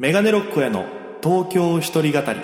メガネロックへの東京一人語り。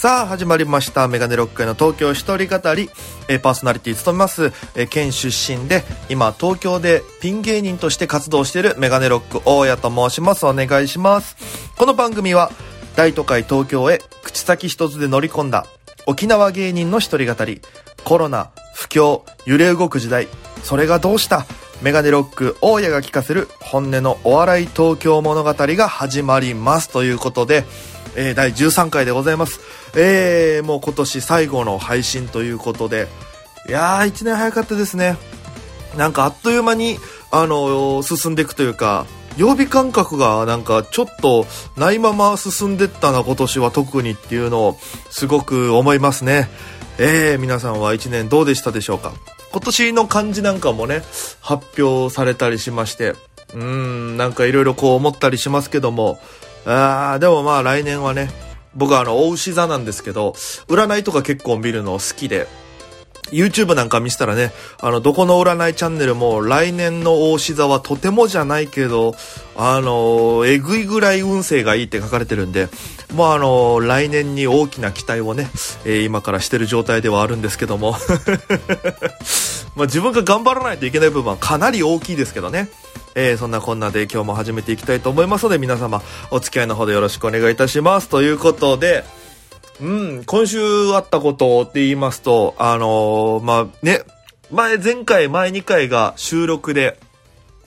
さあ始まりました。メガネロックへの東京一人語り、えーパーソナリティ務めます、えー県出身で今東京でピン芸人として活動しているメガネロック大家と申します。お願いします。この番組は大都会東京へ口先一つで乗り込んだ沖縄芸人の一人語り。コロナ不況揺れ動く時代。それがどうした？メガネロック大家が聞かせる本音のお笑い東京物語が始まりますということでえー第13回でございます。えー、もう今年最後の配信ということで、いやー、1年早かったですね。なんかあっという間に、あのー進んでいくというか、曜日感覚がなんかちょっとないまま進んでったな、今年は特にっていうのをすごく思いますね。えー、皆さんは1年どうでしたでしょうか？今年の漢字なんかもね、発表されたりしまして、うーん、なんかいろいろこう思ったりしますけども、あーでもまあ来年はね、僕はあの、大牛座なんですけど、占いとか結構見るの好きで、YouTube なんか見せたらね、あの、どこの占いチャンネルも来年の大牛座はとてもじゃないけど、あの、えぐいぐらい運勢がいいって書かれてるんで、もうあの、来年に大きな期待をね、えー今からしてる状態ではあるんですけども、まあ自分が頑張らないといけない部分はかなり大きいですけどね。えーそんなこんなで今日も始めていきたいと思いますので皆様お付き合いのほどよろしくお願いいたします。ということで、うん、今週あったことって言いますと、あのーまあね、前、前回、前2回が収録で、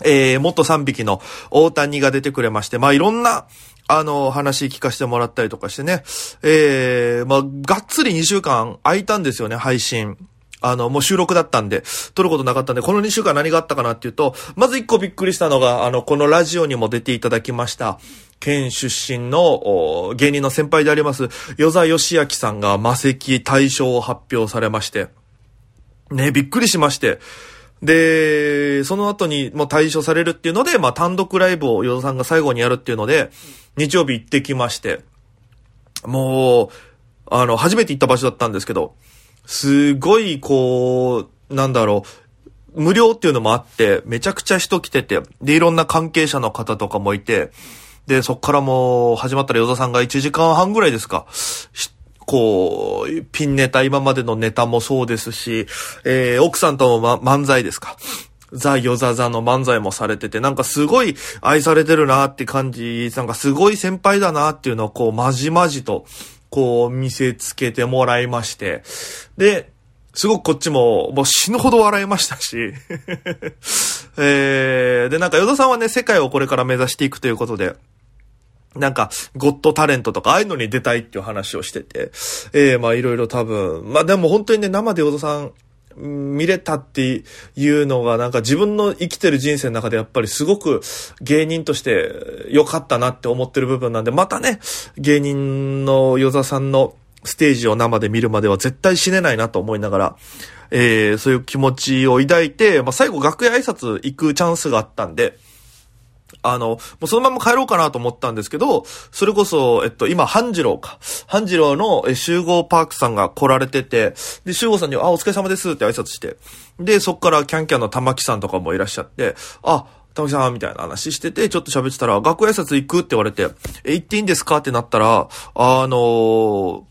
えー、元3匹の大谷が出てくれまして、まあいろんな、あの、話聞かせてもらったりとかしてね、えー、まあ、がっつり2週間空いたんですよね、配信。あの、もう収録だったんで、撮ることなかったんで、この2週間何があったかなっていうと、まず1個びっくりしたのが、あの、このラジオにも出ていただきました、県出身の芸人の先輩であります、与座義明さんが魔石大賞を発表されまして、ね、びっくりしまして。で、その後にもう退所されるっていうので、まあ単独ライブを与田さんが最後にやるっていうので、日曜日行ってきまして、もう、あの、初めて行った場所だったんですけど、すごい、こう、なんだろう、無料っていうのもあって、めちゃくちゃ人来てて、で、いろんな関係者の方とかもいて、で、そっからもう、始まったら与田さんが1時間半ぐらいですか、こう、ピンネタ、今までのネタもそうですし、えー、奥さんとも、ま、漫才ですか。ザ・ヨザザの漫才もされてて、なんかすごい愛されてるなって感じ、なんかすごい先輩だなっていうのをこう、まじまじと、こう、見せつけてもらいまして、で、すごくこっちも、もう死ぬほど笑いましたし、えー、で、なんか、ヨダさんはね、世界をこれから目指していくということで、なんか、ゴッドタレントとか、ああいうのに出たいっていう話をしてて、ええまあいろいろ多分、まあでも本当にね、生でヨドさん、見れたっていうのが、なんか自分の生きてる人生の中でやっぱりすごく芸人として良かったなって思ってる部分なんで、またね、芸人のヨザさんのステージを生で見るまでは絶対死ねないなと思いながら、えー、そういう気持ちを抱いて、まあ最後楽屋挨拶行くチャンスがあったんで、あの、もうそのまま帰ろうかなと思ったんですけど、それこそ、えっと、今、半次郎か。半次郎の集合パークさんが来られてて、で、集合さんに、あ、お疲れ様ですって挨拶して、で、そっからキャンキャンの玉木さんとかもいらっしゃって、あ、玉木さんみたいな話してて、ちょっと喋ってたら、学校挨拶行くって言われて、え、行っていいんですかってなったら、あのー、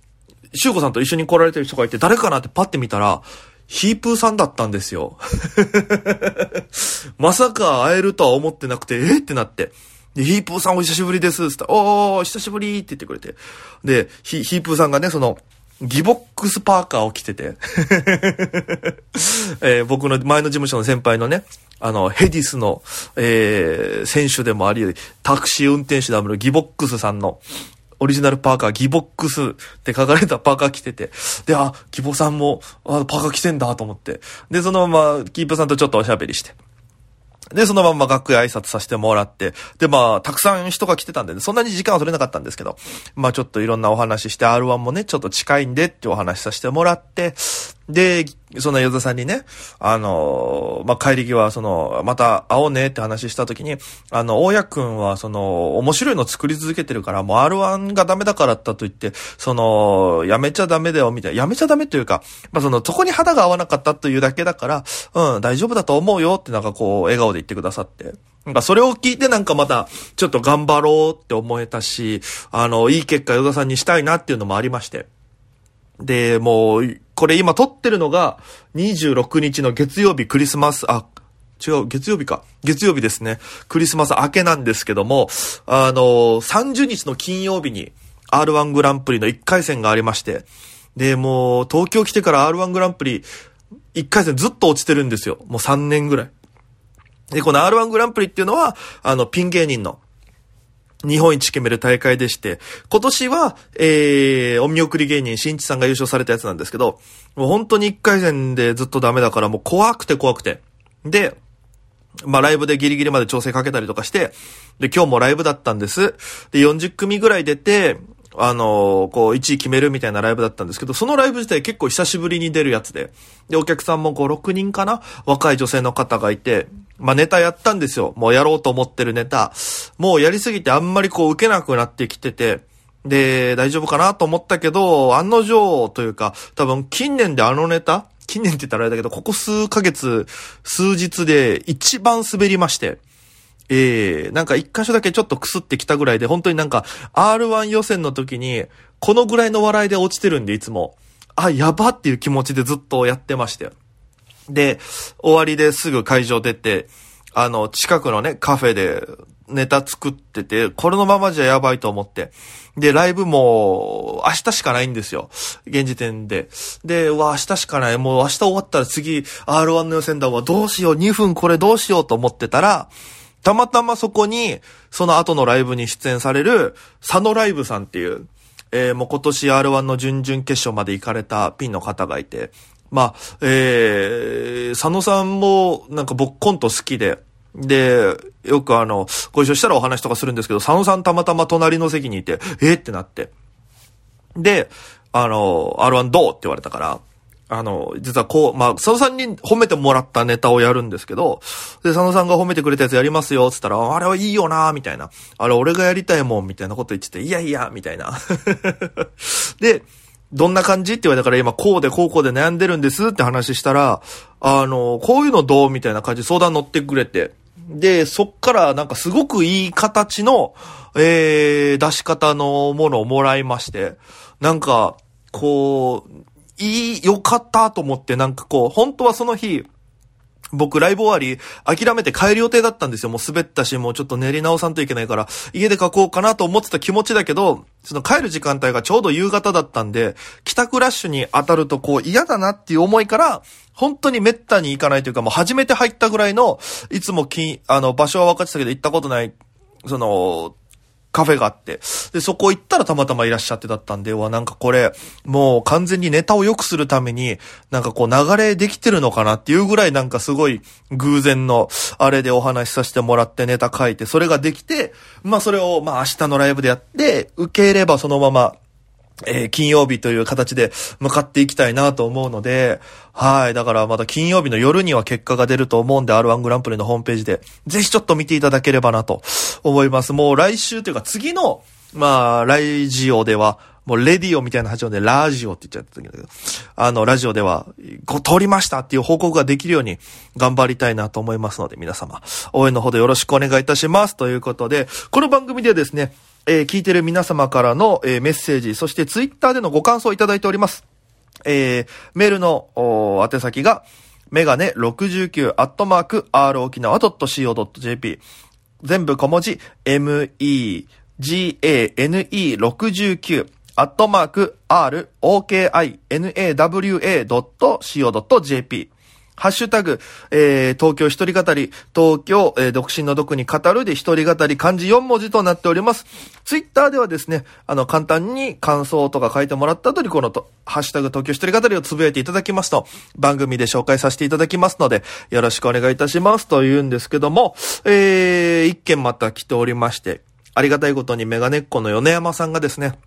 修子さんと一緒に来られてる人がいて、誰かなってパッて見たら、ヒープーさんだったんですよ。まさか会えるとは思ってなくて、え？ってなって。で、ヒープーさんお久しぶりです。つったら、おー、久しぶりって言ってくれて。で、ヒープーさんがね、その、ギボックスパーカーを着てて、えー僕の前の事務所の先輩のね、あの、ヘディスの、えー選手でもあり、タクシー運転手であるギボックスさんの、オリジナルパーカー、ギボックスって書かれたパーカー着てて、で、あ、ギボさんも、あ、パーカー着てんだと思って。で、そのまま、キープさんとちょっとおしゃべりして。で、そのまま楽屋挨拶させてもらって、で、まあ、たくさん人が来てたんで、ね、そんなに時間は取れなかったんですけど、まあ、ちょっといろんなお話して、R1 もね、ちょっと近いんでってお話しさせてもらって、で、その与田さんにね、あの、まあ、帰り際、その、また会おうねって話した時に、あの、大家くんは、その、面白いの作り続けてるから、もう R1 がダメだからったと言って、その、やめちゃダメだよ、みたいな。やめちゃダメというか、まあ、その、そこに肌が合わなかったというだけだから、うん、大丈夫だと思うよってなんかこう、笑顔で言ってくださって。なんかそれを聞いてなんかまた、ちょっと頑張ろうって思えたし、あの、いい結果、与田さんにしたいなっていうのもありまして。で、もう、これ今撮ってるのが、26日の月曜日クリスマス、あ、違う、月曜日か。月曜日ですね。クリスマス明けなんですけども、あの30日の金曜日に R1 グランプリの1回戦がありまして、で、もう、東京来てから R1 グランプリ1回戦ずっと落ちてるんですよ。もう3年ぐらい。で、この R1 グランプリっていうのは、あの、ピン芸人の日本一決める大会でして、今年は、えー、お見送り芸人、新地さんが優勝されたやつなんですけど、もう本当に一回戦でずっとダメだからもう怖くて怖くて。で、まあライブでギリギリまで調整かけたりとかして、で、今日もライブだったんです。で、40組ぐらい出て、あのー、こう、1位決めるみたいなライブだったんですけど、そのライブ自体結構久しぶりに出るやつで、で、お客さんも5、6人かな？若い女性の方がいて、まあ、ネタやったんですよ。もうやろうと思ってるネタ。もうやりすぎてあんまりこう受けなくなってきてて、で、大丈夫かなと思ったけど、案の定というか、多分近年であのネタ近年って言ったらあれだけど、ここ数ヶ月、数日で一番滑りまして、ええー、なんか一箇所だけちょっとくすってきたぐらいで、本当になんか R1 予選の時に、このぐらいの笑いで落ちてるんで、いつも。あ、やばっていう気持ちでずっとやってまして。で、終わりですぐ会場出て、あの、近くのね、カフェでネタ作ってて、これのままじゃやばいと思って。で、ライブも、明日しかないんですよ。現時点で。で、わ、明日しかない。もう明日終わったら次、R1 の予選だわ。どうしよう。2分これどうしようと思ってたら、たまたまそこに、その後のライブに出演される、佐野ライブさんっていう、えー、もう今年 R1 の準々決勝まで行かれたピンの方がいて、まあ、えー、佐野さんもなんか僕コント好きで、で、よくあの、ご一緒したらお話とかするんですけど、佐野さんたまたま隣の席にいて、えー、ってなって。で、あの、R1 どう？って言われたから、あの、実はこう、まあ、佐野さんに褒めてもらったネタをやるんですけど、で、佐野さんが褒めてくれたやつやりますよ、つったら、あれはいいよなみたいな。あれ俺がやりたいもん、みたいなこと言ってて、いやいや、みたいな。で、どんな感じ？って言われたから今こうでこうこうで悩んでるんですって話したら、あの、こういうのどうみたいな感じで相談乗ってくれて。で、そっからなんかすごくいい形の、えー、出し方のものをもらいまして、なんか、こう、いい、良かったと思って、なんかこう、本当はその日、僕ライブ終わり、諦めて帰る予定だったんですよ。もう滑ったし、もうちょっと練り直さんといけないから、家で書こうかなと思ってた気持ちだけど、その帰る時間帯がちょうど夕方だったんで、帰宅ラッシュに当たるとこう嫌だなっていう思いから、本当に滅多に行かないというか、もう初めて入ったぐらいの、いつもき、あの、場所は分かってたけど行ったことない、その、カフェがあって、で、そこ行ったらたまたまいらっしゃってだったんで、わ、なんかこれ、もう完全にネタを良くするために、なんかこう流れできてるのかなっていうぐらいなんかすごい偶然の、あれでお話しさせてもらってネタ書いて、それができて、まあそれを、まあ明日のライブでやって、受ければそのまま、えー、金曜日という形で向かっていきたいなと思うので、はい。だからまた金曜日の夜には結果が出ると思うんで、R1 グランプリのホームページで、ぜひちょっと見ていただければなと思います。もう来週というか次の、まあ、ラジオでは、もうレディオみたいな発音でラジオって言っちゃったんだけど、あの、ラジオでは、こう、通りましたっていう報告ができるように頑張りたいなと思いますので、皆様、応援のほどよろしくお願いいたします。ということで、この番組ではですね、えー、聞いてる皆様からの、えー、メッセージ、そしてツイッターでのご感想をいただいております。えー、メールの、お宛先が、メガネ69アットマーク r 沖縄 .co.jp 全部小文字 megane69 アットマーク r okinawa.co.jp ハッシュタグ、えー、東京一人語り、東京、えー、独身の毒に語るで一人語り漢字4文字となっております。ツイッターではですね、あの、簡単に感想とか書いてもらった後に、このと、ハッシュタグ東京一人語りをつぶやいていただきますと、番組で紹介させていただきますので、よろしくお願いいたしますと言うんですけども、えー、一件また来ておりまして、ありがたいことにメガネっ子の米山さんがですね、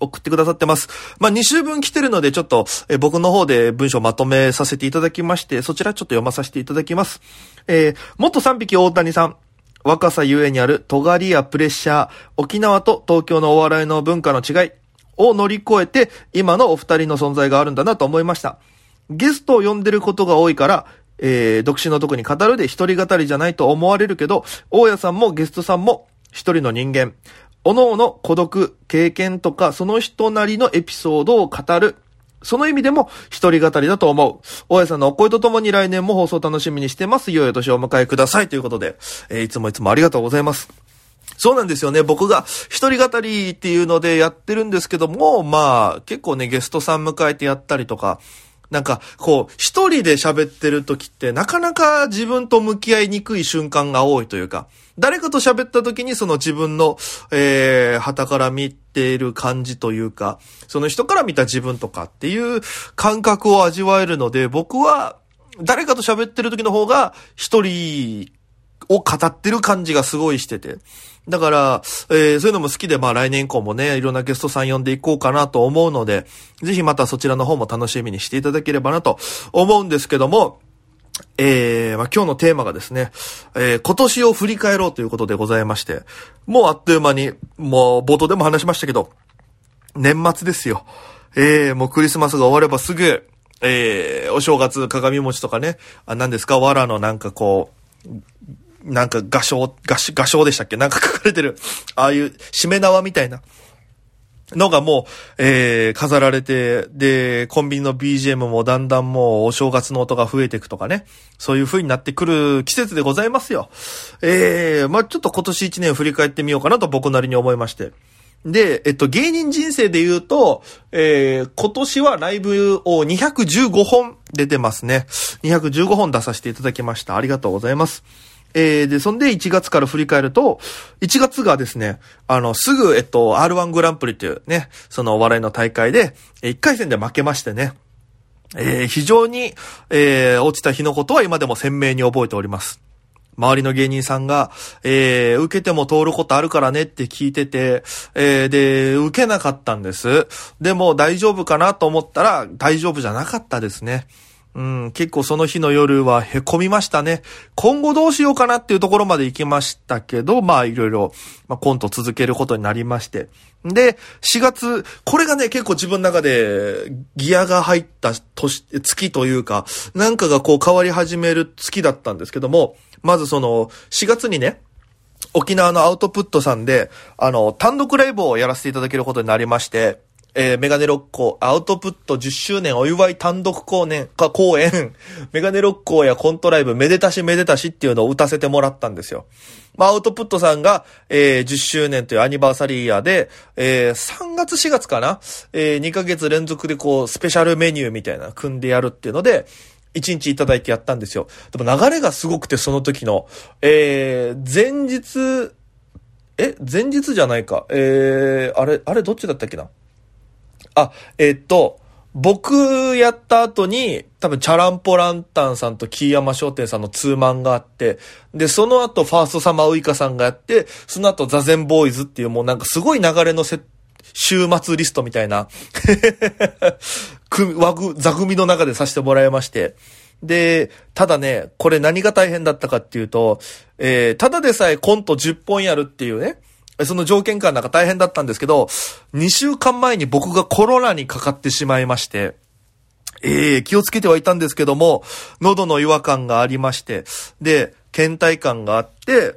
送ってくださってます。まあ、2週分来てるので、ちょっと、え僕の方で文章まとめさせていただきまして、そちらちょっと読まさせていただきます。えー、元3匹大谷さん。若さゆえにある尖りやプレッシャー、沖縄と東京のお笑いの文化の違いを乗り越えて、今のお二人の存在があるんだなと思いました。ゲストを呼んでることが多いから、えー、独身のとこに語るで一人語りじゃないと思われるけど、大家さんもゲストさんも一人の人間。おのおの孤独、経験とか、その人なりのエピソードを語る。その意味でも一人語りだと思う。大家さんのお声とともに来年も放送楽しみにしてます。いよいよ年をお迎えください。ということで、えーいつもいつもありがとうございます。そうなんですよね。僕が一人語りっていうのでやってるんですけども、まあ、結構ね、ゲストさん迎えてやったりとか、なんか、こう、一人で喋ってる時って、なかなか自分と向き合いにくい瞬間が多いというか、誰かと喋った時にその自分の、えー、旗から見ている感じというか、その人から見た自分とかっていう感覚を味わえるので、僕は、誰かと喋ってる時の方が、一人を語ってる感じがすごいしてて。だから、えーそういうのも好きで、まあ来年以降もね、いろんなゲストさん呼んでいこうかなと思うので、ぜひまたそちらの方も楽しみにしていただければなと思うんですけども、えー、まあ今日のテーマがですね、えー今年を振り返ろうということでございまして、もうあっという間に、もう冒頭でも話しましたけど、年末ですよ。えー、もうクリスマスが終わればすぐ、えー、お正月鏡餅とかね、あ、何ですか、藁のなんかこう、なんか画章、画し画章でしたっけ？なんか書かれてる、ああいう締め縄みたいな。のがもう、えー、飾られて、で、コンビニの BGM もだんだんもうお正月の音が増えていくとかね、そういう風になってくる季節でございますよ。えー、まあちょっと今年1年振り返ってみようかなと僕なりに思いまして。で、えっと、芸人人生で言うと、えー、今年はライブを215本出てますね。215本出させていただきました。ありがとうございます。えー、で、そんで1月から振り返ると、1月がですね、あの、すぐ、えっと、R1 グランプリというね、そのお笑いの大会で、1回戦で負けましてね、えー非常に、えー落ちた日のことは今でも鮮明に覚えております。周りの芸人さんが、えー受けても通ることあるからねって聞いてて、えーで、受けなかったんです。でも大丈夫かなと思ったら、大丈夫じゃなかったですね。うん、結構その日の夜は凹みましたね。今後どうしようかなっていうところまで行きましたけど、まあいろいろ、まあコント続けることになりまして。で、4月、これがね、結構自分の中でギアが入った年、月というか、なんかがこう変わり始める月だったんですけども、まずその、4月にね、沖縄のアウトプットさんで、あの、単独ライブをやらせていただけることになりまして、えーメガネロッコアウトプット10周年お祝い単独公演、か、公演、メガネロッコやコントライブ、めでたしめでたしっていうのを打たせてもらったんですよ。まあ、アウトプットさんが、えー10周年というアニバーサリーイヤーで、えー3月4月かな？えー ?2 ヶ月連続でこう、スペシャルメニューみたいな組んでやるっていうので、1日いただいてやったんですよ。でも流れがすごくて、その時の。え前日、え前日じゃないか。えーあれ、あれどっちだったっけな？あ、えーっと、僕やった後に、多分チャランポランタンさんとキーヤマ商店さんのツーマンがあって、で、その後ファーストサマーウイカさんがやって、その後ザゼンボーイズっていうもうなんかすごい流れのせ、週末リストみたいな、組枠、座組の中でさせてもらいまして。で、ただね、これ何が大変だったかっていうと、えー、ただでさえコント10本やるっていうね、その条件下なんか大変だったんですけど、2週間前に僕がコロナにかかってしまいまして、ええ気をつけてはいたんですけども、喉の違和感がありまして、で、倦怠感があって、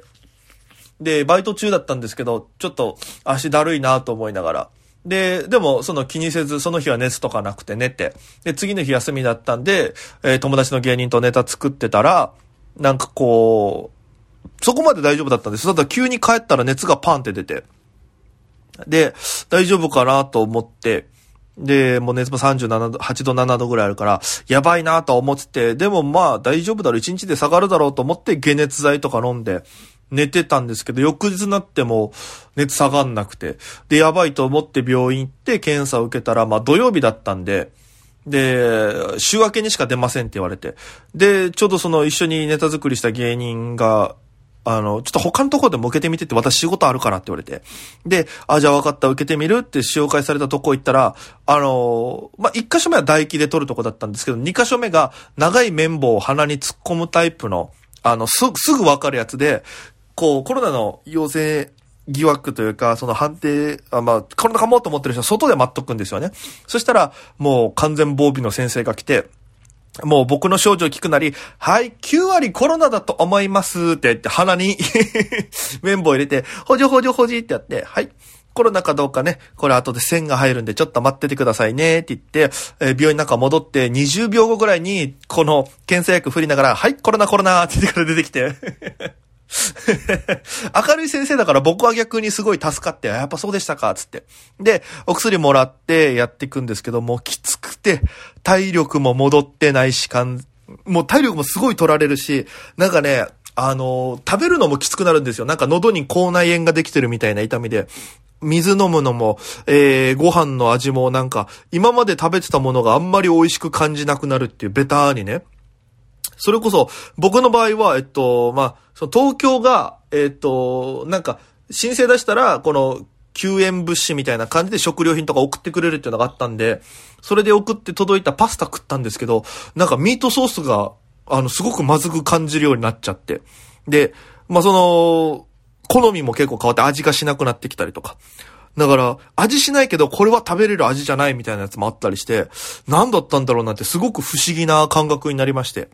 で、バイト中だったんですけど、ちょっと足だるいなと思いながら。で、でも、その気にせず、その日は熱とかなくて寝て。で、次の日休みだったんで、えー友達の芸人とネタ作ってたら、なんかこう、そこまで大丈夫だったんです。ただ急に帰ったら熱がパンって出て。で、大丈夫かなと思って、で、もう熱も37度、8度、7度ぐらいあるから、やばいなと思ってて、でもまあ大丈夫だろう、1日で下がるだろうと思って解熱剤とか飲んで、寝てたんですけど、翌日になっても熱下がんなくて、で、やばいと思って病院行って検査を受けたら、まあ土曜日だったんで、で、週明けにしか出ませんって言われて。で、ちょうどその一緒にネタ作りした芸人があの、ちょっと他のとこでも受けてみてって私仕事あるからって言われて。で、あ、じゃあ分かった、受けてみるって紹介されたとこ行ったら、あのまあ、1箇所目は唾液で取るとこだったんですけど、2箇所目が長い綿棒を鼻に突っ込むタイプの、あの、す、すぐ分かるやつで、こう、コロナの陽性疑惑というか、その判定、あまあ、コロナかもと思ってる人は外で待っとくんですよね。そしたら、もう完全防備の先生が来て、もう僕の症状聞くなり、はい、9割コロナだと思いますって言って鼻に 綿棒入れて、ほじょほじょほじってやって、はい、コロナかどうかね、これ後で線が入るんでちょっと待っててくださいねって言って、えー、病院の中戻って20秒後ぐらいに、この検査薬振りながら、はい、コロナコロナって言ってから出てきて。明るい先生だから僕は逆にすごい助かって、やっぱそうでしたかつって。で、お薬もらってやっていくんですけども、きつくて、体力も戻ってないし、かん、もう体力もすごい取られるし、なんかね、あのー、食べるのもきつくなるんですよ。なんか喉に口内炎ができてるみたいな痛みで。水飲むのも、えー、ご飯の味もなんか、今まで食べてたものがあんまり美味しく感じなくなるっていう、ベターにね。それこそ、僕の場合は、えっと、まあ、その東京が、えっと、なんか、申請出したら、この、救援物資みたいな感じで食料品とか送ってくれるっていうのがあったんで、それで送って届いたパスタ食ったんですけど、なんかミートソースが、あの、すごくまずく感じるようになっちゃって。で、まあ、その、好みも結構変わって味がしなくなってきたりとか。だから、味しないけど、これは食べれる味じゃないみたいなやつもあったりして、何だったんだろうなってすごく不思議な感覚になりまして。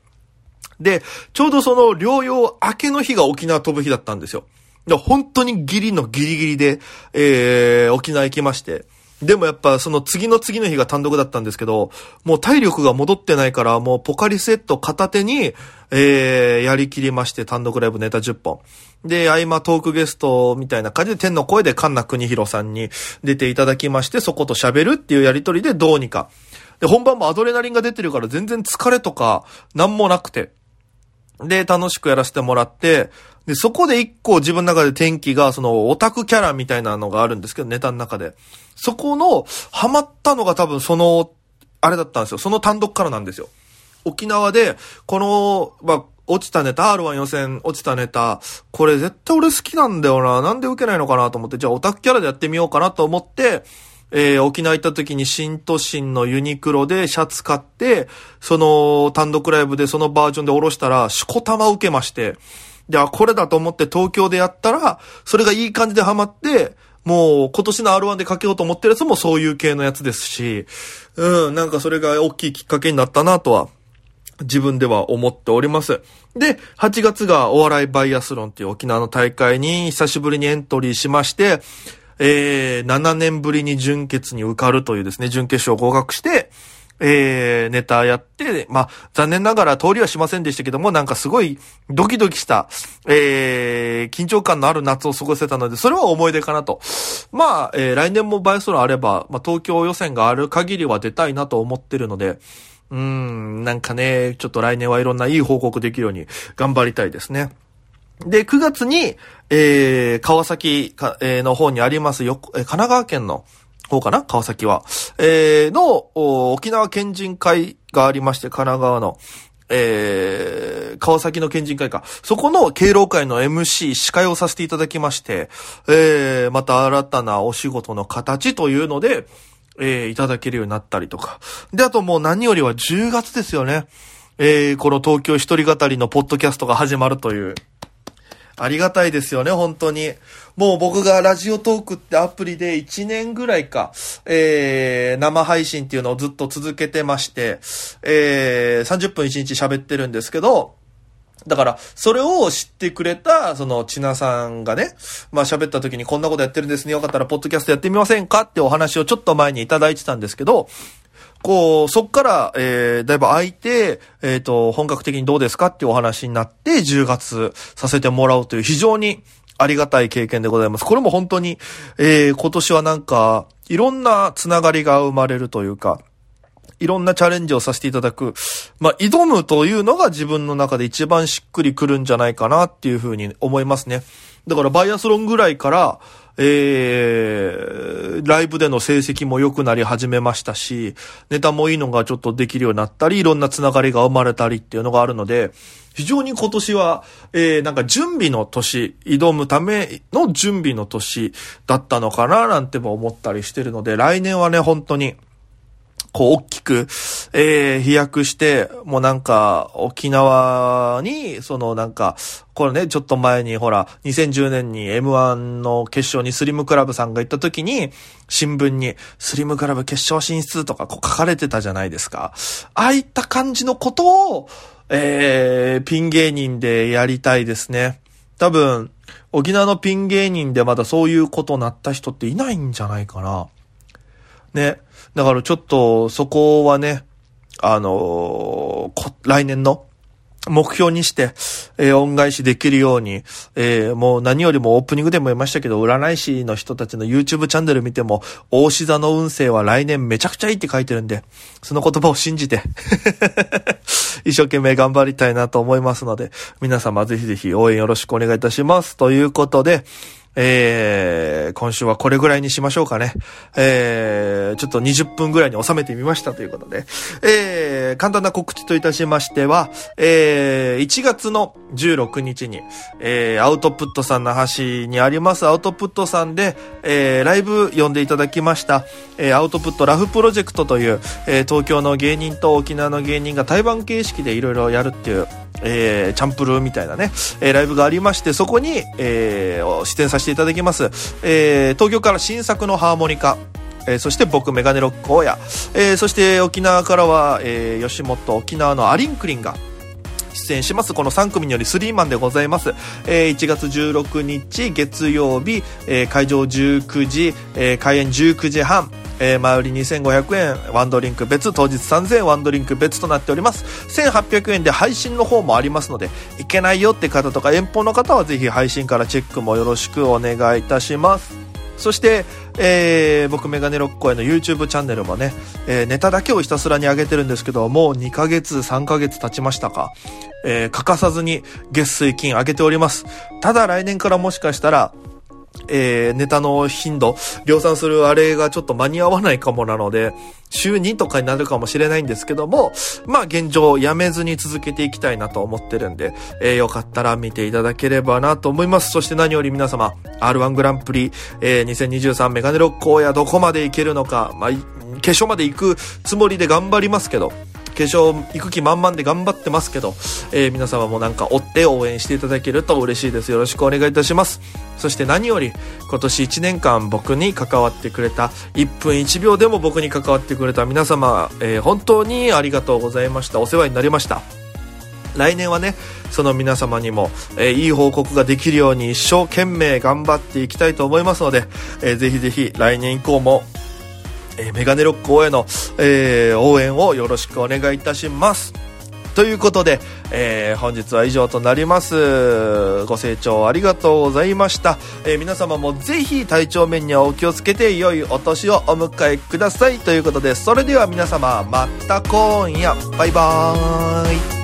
で、ちょうどその療養明けの日が沖縄飛ぶ日だったんですよ。で本当にギリのギリギリで、えー、沖縄行きまして。でもやっぱその次の次の日が単独だったんですけど、もう体力が戻ってないから、もうポカリセット片手に、えー、やりきりまして単独ライブネタ10本。で、合間トークゲストみたいな感じで天の声でカンナ国広さんに出ていただきまして、そこと喋るっていうやりとりでどうにか。で、本番もアドレナリンが出てるから全然疲れとかなんもなくて。で、楽しくやらせてもらって、で、そこで一個自分の中で天気が、そのオタクキャラみたいなのがあるんですけど、ネタの中で。そこの、ハマったのが多分その、あれだったんですよ。その単独からなんですよ。沖縄で、この、まあ、落ちたネタ、R1 予選落ちたネタ、これ絶対俺好きなんだよな。なんで受けないのかなと思って、じゃあオタクキャラでやってみようかなと思って、えー、沖縄行った時に新都心のユニクロでシャツ買って、その単独ライブでそのバージョンで下ろしたら、しこたま受けまして、で、あ、これだと思って東京でやったら、それがいい感じでハマって、もう今年の R1 でかけようと思ってるやつもそういう系のやつですし、うん、なんかそれが大きいきっかけになったなとは、自分では思っております。で、8月がお笑いバイアスロンっていう沖縄の大会に久しぶりにエントリーしまして、えー、7年ぶりに準決に受かるというですね、準決勝合格して、えー、ネタやって、まあ、残念ながら通りはしませんでしたけども、なんかすごいドキドキした、えー、緊張感のある夏を過ごせたので、それは思い出かなと。まあ、えー、来年もバイソロあれば、まあ、東京予選がある限りは出たいなと思ってるので、うん、なんかね、ちょっと来年はいろんないい報告できるように頑張りたいですね。で、9月に、えー、川崎か、えー、の方にありますよ、えー、神奈川県の方かな？川崎は。えー、の、沖縄県人会がありまして、神奈川の。えー、川崎の県人会か。そこの敬老会の MC、司会をさせていただきまして、えー、また新たなお仕事の形というので、えー、いただけるようになったりとか。で、あともう何よりは10月ですよね。えー、この東京一人語りのポッドキャストが始まるという。ありがたいですよね、本当に。もう僕がラジオトークってアプリで1年ぐらいか、えー、生配信っていうのをずっと続けてまして、えー、30分1日喋ってるんですけど、だから、それを知ってくれた、その、ちなさんがね、まあ喋った時にこんなことやってるんですね。よかったら、ポッドキャストやってみませんか？ってお話をちょっと前にいただいてたんですけど、こう、そっから、えー、だいぶ空いて、えっ、ー、と、本格的にどうですかっていうお話になって、10月させてもらうという非常にありがたい経験でございます。これも本当に、えー、今年はなんか、いろんなつながりが生まれるというか、いろんなチャレンジをさせていただく。まあ、挑むというのが自分の中で一番しっくりくるんじゃないかなっていうふうに思いますね。だからバイアスロンぐらいから、えー、ライブでの成績も良くなり始めましたし、ネタもいいのがちょっとできるようになったり、いろんなつながりが生まれたりっていうのがあるので、非常に今年は、えー、なんか準備の年、挑むための準備の年だったのかななんても思ったりしてるので、来年はね、本当に、こう、大きく、えー、飛躍して、もうなんか、沖縄に、そのなんか、これね、ちょっと前にほら、2010年に M1 の決勝にスリムクラブさんが行った時に、新聞に、スリムクラブ決勝進出とかこう書かれてたじゃないですか。ああいった感じのことを、えー、ピン芸人でやりたいですね。多分、沖縄のピン芸人でまだそういうことなった人っていないんじゃないかな。ね。だからちょっとそこはね、あの、来年の目標にして、えー、恩返しできるように、えー、もう何よりもオープニングでも言いましたけど、占い師の人たちの YouTube チャンネル見ても、大志座の運勢は来年めちゃくちゃいいって書いてるんで、その言葉を信じて 一生懸命頑張りたいなと思いますので、皆様ぜひぜひ応援よろしくお願いいたします。ということで、えー、今週はこれぐらいにしましょうかね。えー、ちょっと20分ぐらいに収めてみましたということで、えー、簡単な告知といたしましては、えー、1月の16日に、えー、アウトプットさんの橋にありますアウトプットさんで、えー、ライブ呼んでいただきました、えー、アウトプットラフプロジェクトという、えー、東京の芸人と沖縄の芸人が対バン形式でいろいろやるっていう、えー、チャンプルーみたいなね、えー、ライブがありまして、そこに、えー、出演させていただきます。えー、東京から新作のハーモニカ、えー、そして僕、メガネロック大家、えー、そして沖縄からは、えー、吉本沖縄のアリンクリンが、出演します。この3組によりスリーマンでございます。えー、1月16日月曜日、えー、会場19時、えー、開演19時半、えー、前売り2500円、ワンドリンク別、当日3000円、ワンドリンク別となっております。1800円で配信の方もありますので、いけないよって方とか遠方の方はぜひ配信からチェックもよろしくお願いいたします。そして、えー、僕メガネロッコへの YouTube チャンネルもね、えー、ネタだけをひたすらに上げてるんですけど、もう2ヶ月、3ヶ月経ちましたか。えー、欠かさずに月水金上げております。ただ来年からもしかしたら、えー、ネタの頻度、量産するあれがちょっと間に合わないかもなので、週2とかになるかもしれないんですけども、まあ現状やめずに続けていきたいなと思ってるんで、えー、よかったら見ていただければなと思います。そして何より皆様、R1 グランプリ、えー、2023メガネロックやどこまでいけるのか、まあ、決勝まで行くつもりで頑張りますけど、決勝行く気満々で頑張ってますけど、えー、皆様もなんか追って応援していただけると嬉しいです。よろしくお願いいたします。そして何より今年1年間僕に関わってくれた1分1秒でも僕に関わってくれた皆様、えー、本当にありがとうございました。お世話になりました。来年はね、その皆様にも、えー、いい報告ができるように一生懸命頑張っていきたいと思いますので、えー、ぜひぜひ来年以降もえー、メガネロック応援の、えー、応援をよろしくお願いいたします。ということで、えー、本日は以上となります。ご清聴ありがとうございました。えー、皆様もぜひ体調面にはお気をつけて良いお年をお迎えください。ということで、それでは皆様、また今夜、バイバーイ。